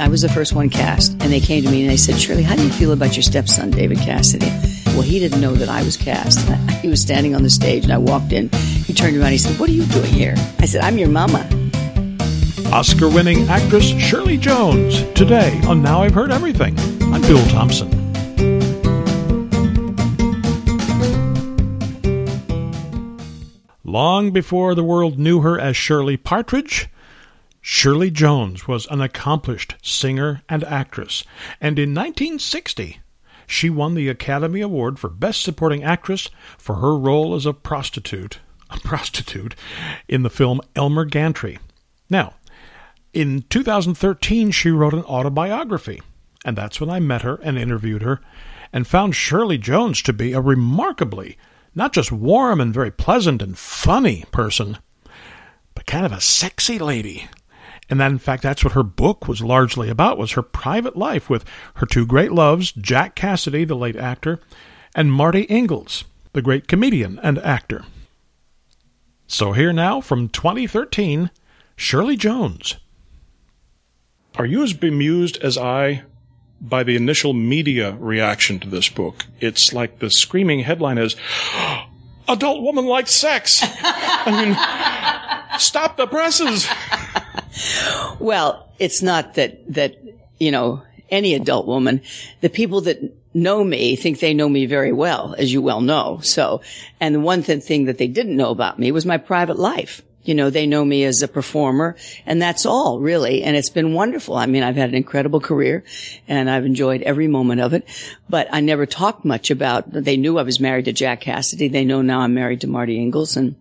I was the first one cast, and they came to me and they said, Shirley, how do you feel about your stepson, David Cassidy? Well, he didn't know that I was cast. He was standing on the stage, and I walked in. He turned around. He said, "What are you doing here?" I said, "I'm your mama." Oscar-winning actress Shirley Jones today on Now I've Heard Everything. I'm Bill Thompson. Long before the world knew her as Shirley Partridge, Shirley Jones was an accomplished singer and actress, and in 1960 she won the Academy Award for Best Supporting Actress for her role as a prostitute, a prostitute in the film Elmer Gantry. Now, in 2013 she wrote an autobiography, and that's when I met her and interviewed her and found Shirley Jones to be a remarkably not just warm and very pleasant and funny person, but kind of a sexy lady and that in fact that's what her book was largely about was her private life with her two great loves jack cassidy the late actor and marty ingalls the great comedian and actor. So here now from 2013 shirley jones. Are you as bemused as i by the initial media reaction to this book? It's like the screaming headline is adult woman likes sex. I mean stop the presses well, it's not that, that, you know, any adult woman, the people that know me think they know me very well, as you well know. So, and the one th- thing that they didn't know about me was my private life. You know, they know me as a performer and that's all really. And it's been wonderful. I mean, I've had an incredible career and I've enjoyed every moment of it, but I never talked much about, they knew I was married to Jack Cassidy. They know now I'm married to Marty Ingalls and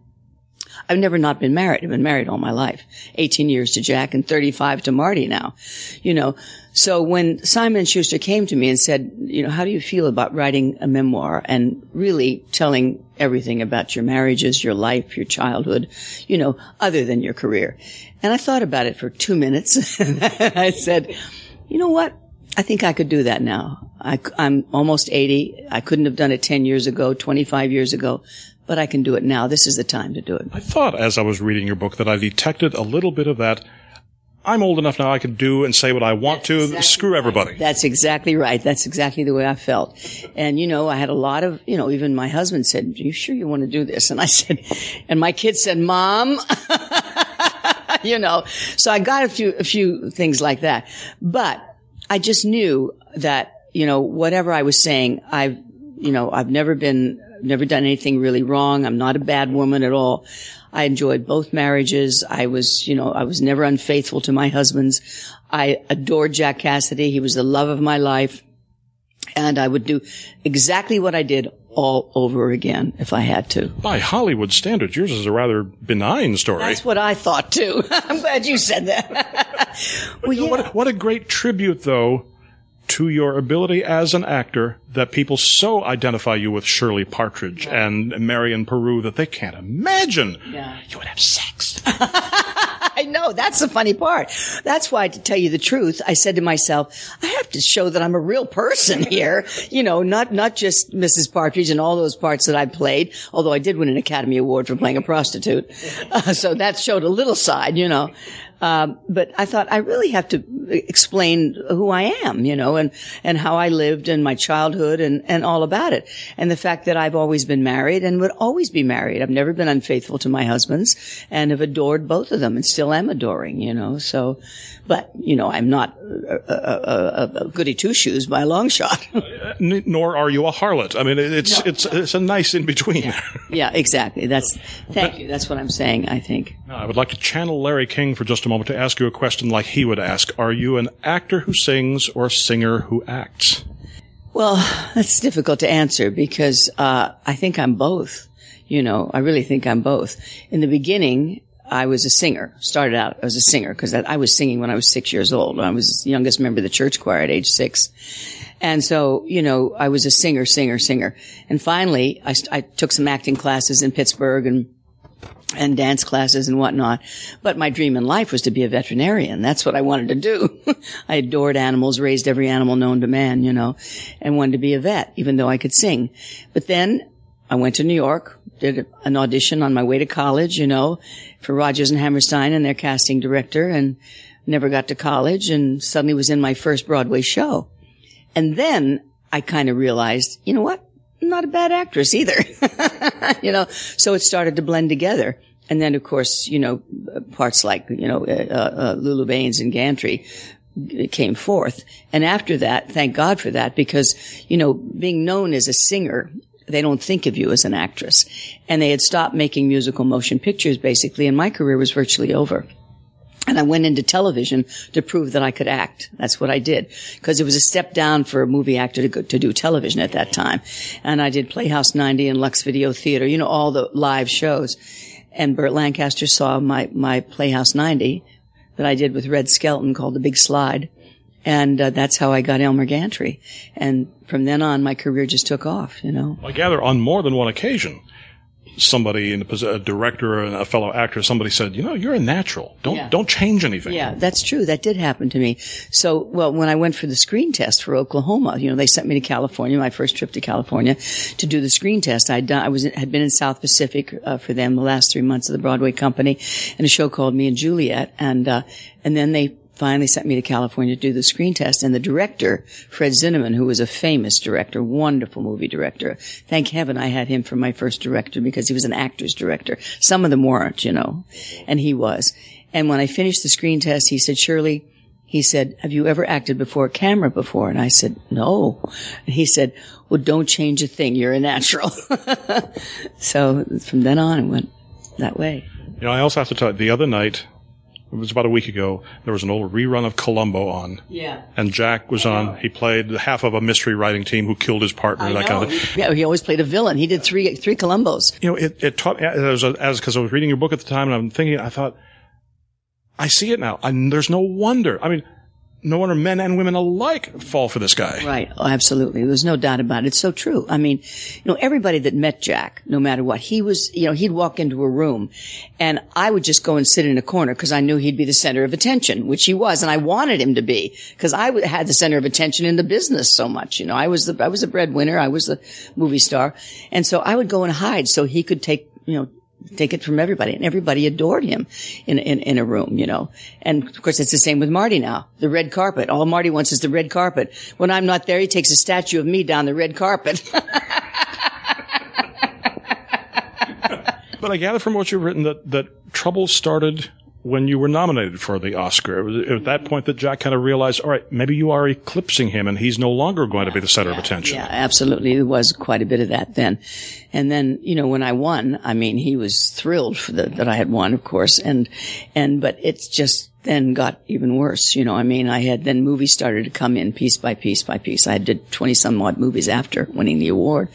I've never not been married. I've been married all my life. 18 years to Jack and 35 to Marty now. You know, so when Simon Schuster came to me and said, you know, how do you feel about writing a memoir and really telling everything about your marriages, your life, your childhood, you know, other than your career? And I thought about it for two minutes. and I said, you know what? I think I could do that now. I, am almost 80. I couldn't have done it 10 years ago, 25 years ago but I can do it now. This is the time to do it. I thought as I was reading your book that I detected a little bit of that. I'm old enough now I can do and say what I want That's to. Exactly Screw everybody. Right. That's exactly right. That's exactly the way I felt. And you know, I had a lot of, you know, even my husband said, "Are you sure you want to do this?" And I said, and my kids said, "Mom." you know, so I got a few, a few things like that. But I just knew that, you know, whatever I was saying, I've, you know, I've never been never done anything really wrong. I'm not a bad woman at all. I enjoyed both marriages. I was, you know, I was never unfaithful to my husbands. I adored Jack Cassidy. He was the love of my life. And I would do exactly what I did all over again if I had to. By Hollywood standards, yours is a rather benign story. That's what I thought too. I'm glad you said that. well, yeah. what, what a great tribute, though, to your ability as an actor that people so identify you with Shirley Partridge and Marian Paroo that they can't imagine yeah. you would have sex. I know. That's the funny part. That's why, to tell you the truth, I said to myself, I have to show that I'm a real person here. you know, not, not just Mrs. Partridge and all those parts that I played, although I did win an Academy Award for playing a prostitute. Uh, so that showed a little side, you know. Um, but I thought I really have to explain who I am, you know, and, and how I lived and my childhood and, and all about it. And the fact that I've always been married and would always be married. I've never been unfaithful to my husbands and have adored both of them and still am adoring, you know, so, but, you know, I'm not a, a, a, a goody two shoes by a long shot. Nor are you a harlot. I mean, it's, no, it's, no. it's a nice in between. Yeah. yeah, exactly. That's, thank you. That's what I'm saying, I think. I would like to channel Larry King for just a moment to ask you a question like he would ask. Are you an actor who sings or a singer who acts? Well, that's difficult to answer because uh, I think I'm both. You know, I really think I'm both. In the beginning, I was a singer. Started out as a singer because I was singing when I was six years old. I was the youngest member of the church choir at age six. And so, you know, I was a singer, singer, singer. And finally, I, I took some acting classes in Pittsburgh and and dance classes and whatnot. But my dream in life was to be a veterinarian. That's what I wanted to do. I adored animals, raised every animal known to man, you know, and wanted to be a vet, even though I could sing. But then I went to New York, did an audition on my way to college, you know, for Rodgers and Hammerstein and their casting director. And never got to college and suddenly was in my first Broadway show. And then I kind of realized, you know what? I'm not a bad actress either. you know, so it started to blend together. And then, of course, you know, parts like, you know, uh, uh, Lulu Bains and Gantry came forth. And after that, thank God for that, because, you know, being known as a singer, they don't think of you as an actress. And they had stopped making musical motion pictures, basically, and my career was virtually over. And I went into television to prove that I could act. That's what I did. Because it was a step down for a movie actor to go, to do television at that time. And I did Playhouse 90 and Lux Video Theater, you know, all the live shows. And Burt Lancaster saw my, my Playhouse 90 that I did with Red Skelton called The Big Slide. And uh, that's how I got Elmer Gantry. And from then on, my career just took off, you know. I gather on more than one occasion somebody in the a director and a fellow actor, somebody said, you know, you're a natural. Don't yeah. don't change anything. Yeah, that's true. That did happen to me. So, well, when I went for the screen test for Oklahoma, you know, they sent me to California, my first trip to California, to do the screen test. I'd done, I was had been in South Pacific uh, for them the last three months of the Broadway company, and a show called Me and Juliet, and uh, and then they finally sent me to California to do the screen test. And the director, Fred Zinnemann, who was a famous director, wonderful movie director. Thank heaven I had him for my first director because he was an actor's director. Some of them weren't, you know, and he was. And when I finished the screen test, he said, Shirley, he said, have you ever acted before a camera before? And I said, no. And he said, well, don't change a thing. You're a natural. so from then on, it went that way. You know, I also have to tell you, the other night, it was about a week ago. There was an old rerun of Columbo on. Yeah. And Jack was on. He played half of a mystery writing team who killed his partner. I that know. kind of thing. Yeah, he always played a villain. He did three three Columbos. You know, it, it taught me, as as because I was reading your book at the time, and I'm thinking, I thought, I see it now. And there's no wonder. I mean, no wonder men and women alike fall for this guy. Right. Oh, absolutely. There's no doubt about it. It's so true. I mean, you know, everybody that met Jack, no matter what, he was, you know, he'd walk into a room and I would just go and sit in a corner because I knew he'd be the center of attention, which he was. And I wanted him to be because I had the center of attention in the business so much. You know, I was the, I was the breadwinner. I was the movie star. And so I would go and hide so he could take, you know, take it from everybody and everybody adored him in, in, in a room, you know. And of course, it's the same with Marty now. The red carpet. All Marty wants is the red carpet. When I'm not there, he takes a statue of me down the red carpet. but I gather from what you've written that, that trouble started when you were nominated for the Oscar. It was at mm-hmm. that point that Jack kind of realized, all right, maybe you are eclipsing him and he's no longer going to be the center yeah, of attention. Yeah, absolutely. There was quite a bit of that then. And then, you know, when I won, I mean, he was thrilled for the, that I had won, of course. And, and, but it's just then got even worse. You know, I mean, I had then movies started to come in piece by piece by piece. I did 20 some odd movies after winning the award.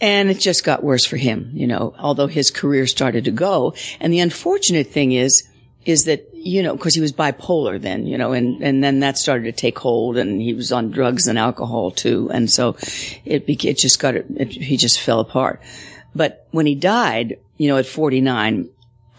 And it just got worse for him, you know, although his career started to go. And the unfortunate thing is, is that, you know, cause he was bipolar then, you know, and, and then that started to take hold and he was on drugs and alcohol too. And so it, it just got, it, he just fell apart. But when he died, you know, at 49,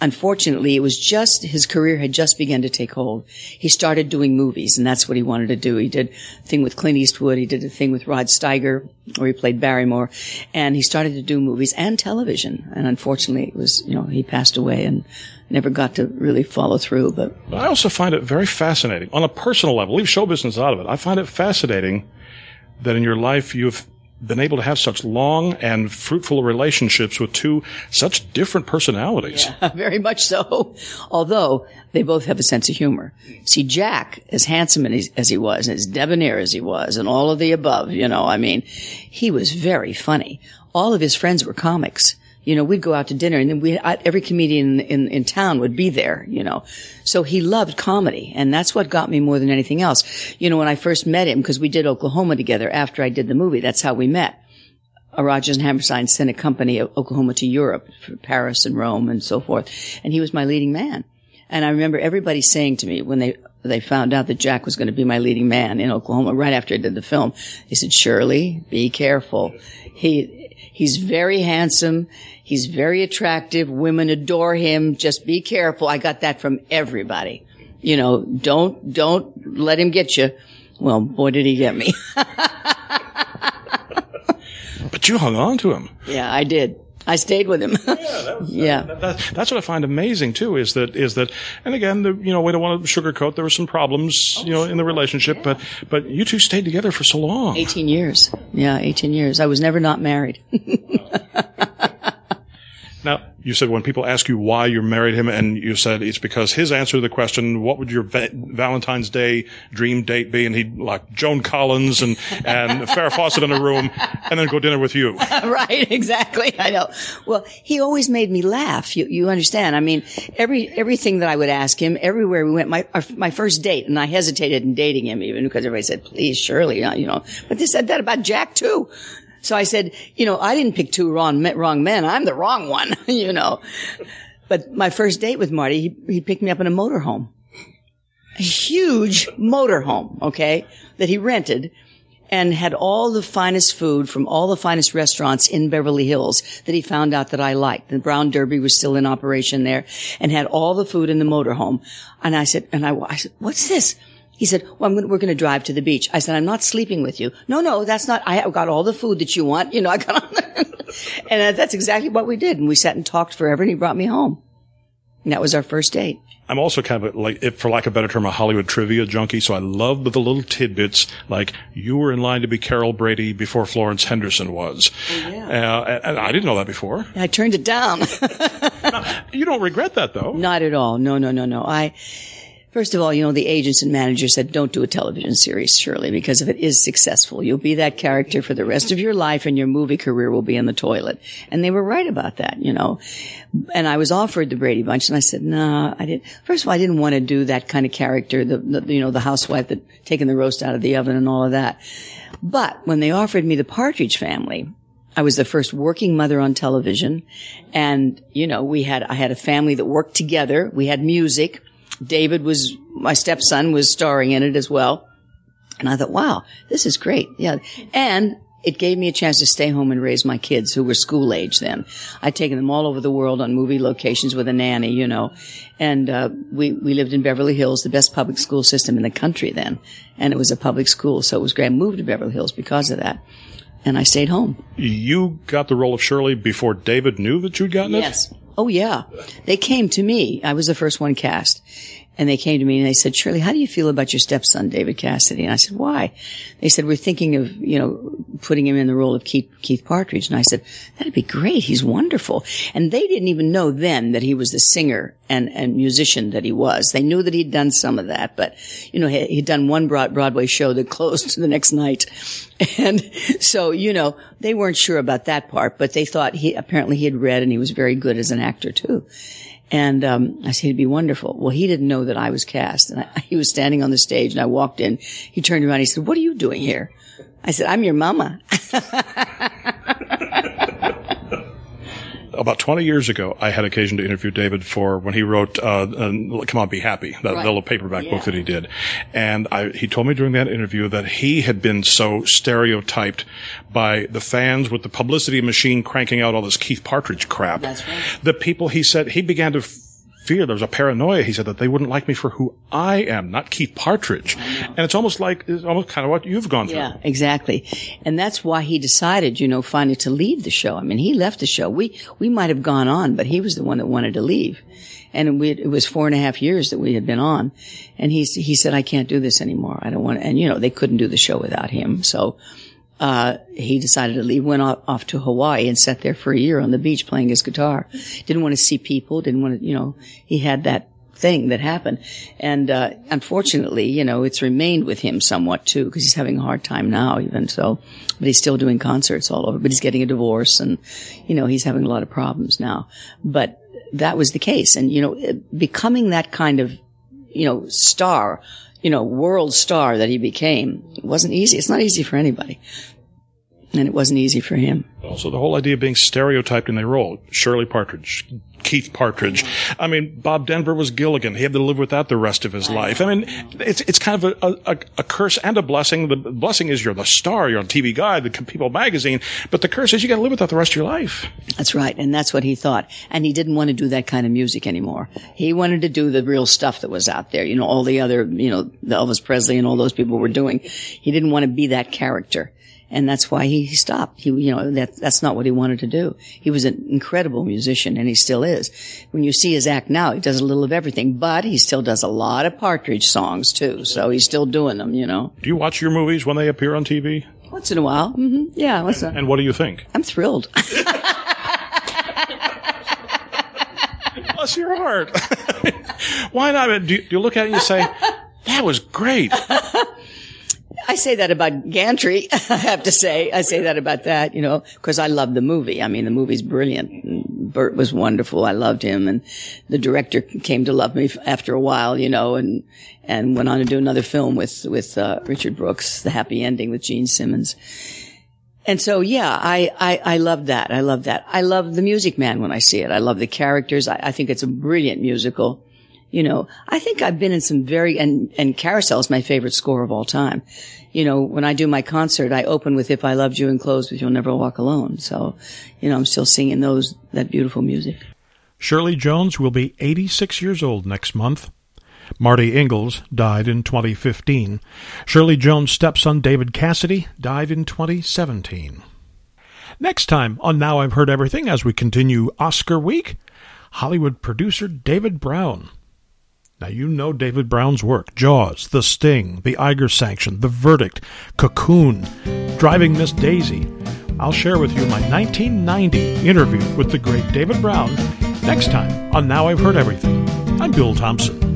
unfortunately, it was just his career had just begun to take hold. He started doing movies, and that's what he wanted to do. He did a thing with Clint Eastwood. He did a thing with Rod Steiger, where he played Barrymore, and he started to do movies and television. And unfortunately, it was you know he passed away and never got to really follow through. But I also find it very fascinating on a personal level. Leave show business out of it. I find it fascinating that in your life you've been able to have such long and fruitful relationships with two such different personalities. Yeah, very much so. Although they both have a sense of humor. See, Jack, as handsome as he was, and as debonair as he was, and all of the above, you know, I mean, he was very funny. All of his friends were comics you know, we'd go out to dinner and then we, every comedian in, in town would be there, you know. So he loved comedy and that's what got me more than anything else. You know, when I first met him, because we did Oklahoma together after I did the movie, that's how we met. A Rodgers and Hammerstein sent a company of Oklahoma to Europe, Paris and Rome and so forth. And he was my leading man. And I remember everybody saying to me when they, they found out that Jack was going to be my leading man in Oklahoma right after I did the film, they said, Shirley, be careful. He, he's very handsome. He's very attractive. Women adore him. Just be careful. I got that from everybody. You know, don't, don't let him get you. Well, boy, did he get me. but you hung on to him. Yeah, I did. I stayed with him. Yeah, that was, Yeah. that- that- that's what I find amazing too. Is that is that, and again, the, you know, we don't want to sugarcoat. There were some problems, oh, you know, in the relationship, but but you two stayed together for so long. 18 years. Yeah, 18 years. I was never not married. Now, you said when people ask you why you married him, and you said it's because his answer to the question, "What would your va- Valentine's Day dream date be?" and he'd like Joan Collins and and Farrah Fawcett in a room, and then go dinner with you. right, exactly. I know. Well, he always made me laugh. You, you understand? I mean, every everything that I would ask him, everywhere we went, my our, my first date, and I hesitated in dating him even because everybody said, "Please, Shirley," uh, you know. But they said that about Jack too. So I said, you know, I didn't pick two wrong wrong men. I'm the wrong one, you know. But my first date with Marty, he, he picked me up in a motorhome, a huge motorhome, okay, that he rented and had all the finest food from all the finest restaurants in Beverly Hills that he found out that I liked. The Brown Derby was still in operation there and had all the food in the motorhome. And I said, and I, I said, what's this? He said, well, I'm gonna, we're going to drive to the beach. I said, I'm not sleeping with you. No, no, that's not, I got all the food that you want. You know, I got, and uh, that's exactly what we did. And we sat and talked forever and he brought me home. And that was our first date. I'm also kind of a, like, if for lack of a better term, a Hollywood trivia junkie. So I love the little tidbits, like you were in line to be Carol Brady before Florence Henderson was. yeah. Uh, and I didn't know that before. I turned it down. You don't regret that though. Not at all. No, no, no, no. I, first of all, you know, the agents and managers said, don't do a television series, Shirley, because if it is successful, you'll be that character for the rest of your life and your movie career will be in the toilet. And they were right about that, you know. And I was offered the Brady Bunch and I said, nah, I didn't, first of all, I didn't want to do that kind of character, the, the you know, the housewife that taking the roast out of the oven and all of that. But when they offered me the Partridge Family, I was the first working mother on television. And, you know, we had, I had a family that worked together. We had music. David was, my stepson was starring in it as well. And I thought, wow, this is great. Yeah. And it gave me a chance to stay home and raise my kids who were school age then. I'd taken them all over the world on movie locations with a nanny, you know. And, uh, we, we lived in Beverly Hills, the best public school system in the country then. And it was a public school. So it was great. I moved to Beverly Hills because of that. And I stayed home. You got the role of Shirley before David knew that you'd gotten it? Yes. Oh yeah. They came to me. I was the first one cast. And they came to me and they said, Shirley, how do you feel about your stepson, David Cassidy? And I said, why? They said, we're thinking of, you know, putting him in the role of Keith, Keith Partridge. And I said, that'd be great. He's wonderful. And they didn't even know then that he was the singer and, and musician that he was. They knew that he'd done some of that, but, you know, he, he'd done one Broad- Broadway show that closed the next night. And so, you know, they weren't sure about that part, but they thought he, apparently he had read and he was very good as an actor too. And um, I said, he'd be wonderful. Well, he didn't know that I was cast. And I, he was standing on the stage and I walked in. He turned around. He said, what are you doing here? I said, I'm your mama. About 20 years ago, I had occasion to interview David for when he wrote, uh, uh, Come On, Be Happy, that Right. little paperback Yeah. book that he did. And I, he told me during that interview that he had been so stereotyped by the fans with the publicity machine cranking out all this Keith Partridge crap. That's right. The people, he said, he began to fear, there was a paranoia, he said, that they wouldn't like me for who I am, not Keith Partridge. And it's almost like, it's almost kind of what you've gone through. Yeah, exactly. And that's why he decided, you know, finally to leave the show. I mean, he left the show. We, we might have gone on, but he was the one that wanted to leave. And we, it was four and a half years that we had been on. And he, he said, I can't do this anymore. I don't want to, and you know, they couldn't do the show without him. So, uh, he decided to leave, went off, off to Hawaii and sat there for a year on the beach playing his guitar. Didn't want to see people, didn't want to, you know, he had that thing that happened. And, uh, unfortunately, you know, it's remained with him somewhat too, because he's having a hard time now even so, but he's still doing concerts all over, but he's getting a divorce and, you know, he's having a lot of problems now. But that was the case. And, you know, becoming that kind of, you know, star, you know, world star that he became wasn't easy. It's not easy for anybody. And it wasn't easy for him. Also, the whole idea of being stereotyped in their role. Shirley Partridge, Keith Partridge. I mean, Bob Denver was Gilligan. He had to live with that the rest of his life. I mean, it's it's kind of a, a, a curse and a blessing. The blessing is you're the star, you're on TV Guide, the People magazine, but the curse is you got to live with that the rest of your life. That's right. And that's what he thought. And he didn't want to do that kind of music anymore. He wanted to do the real stuff that was out there. You know, all the other, you know, the Elvis Presley and all those people were doing. He didn't want to be that character. And that's why he stopped. He, you know, that that that's not what he wanted to do. He was an incredible musician and he still is. When you see his act now, he does a little of everything, but he still does a lot of Partridge songs too. So he's still doing them, you know. Do you watch your movies when they appear on TV? Once in a while. hmm Yeah. What's that? And what do you think? I'm thrilled. Bless your heart. Why not? Do you, do you look at it and you say, that was great? Say that about Gantry. I have to say, I say that about that, you know, because I love the movie. I mean, the movie's brilliant. Burt was wonderful. I loved him, and the director came to love me after a while, you know, and and went on to do another film with with uh, Richard Brooks, The Happy Ending with Jean Simmons. And so, yeah, I, I, I love that. I love that. I love The Music Man when I see it. I love the characters. I, I think it's a brilliant musical. You know, I think I've been in some very, and, and Carousel is my favorite score of all time. You know, when I do my concert, I open with If I Loved You and close with You'll Never Walk Alone. So, you know, I'm still singing those, that beautiful music. Shirley Jones will be 86 years old next month. Marty Ingalls died in 2015. Shirley Jones' stepson David Cassidy died in 2017. Next time on Now I've Heard Everything, as we continue Oscar Week, Hollywood producer David Brown. Now, you know David Brown's work Jaws, The Sting, The Eiger Sanction, The Verdict, Cocoon, Driving Miss Daisy. I'll share with you my 1990 interview with the great David Brown next time on Now I've Heard Everything. I'm Bill Thompson.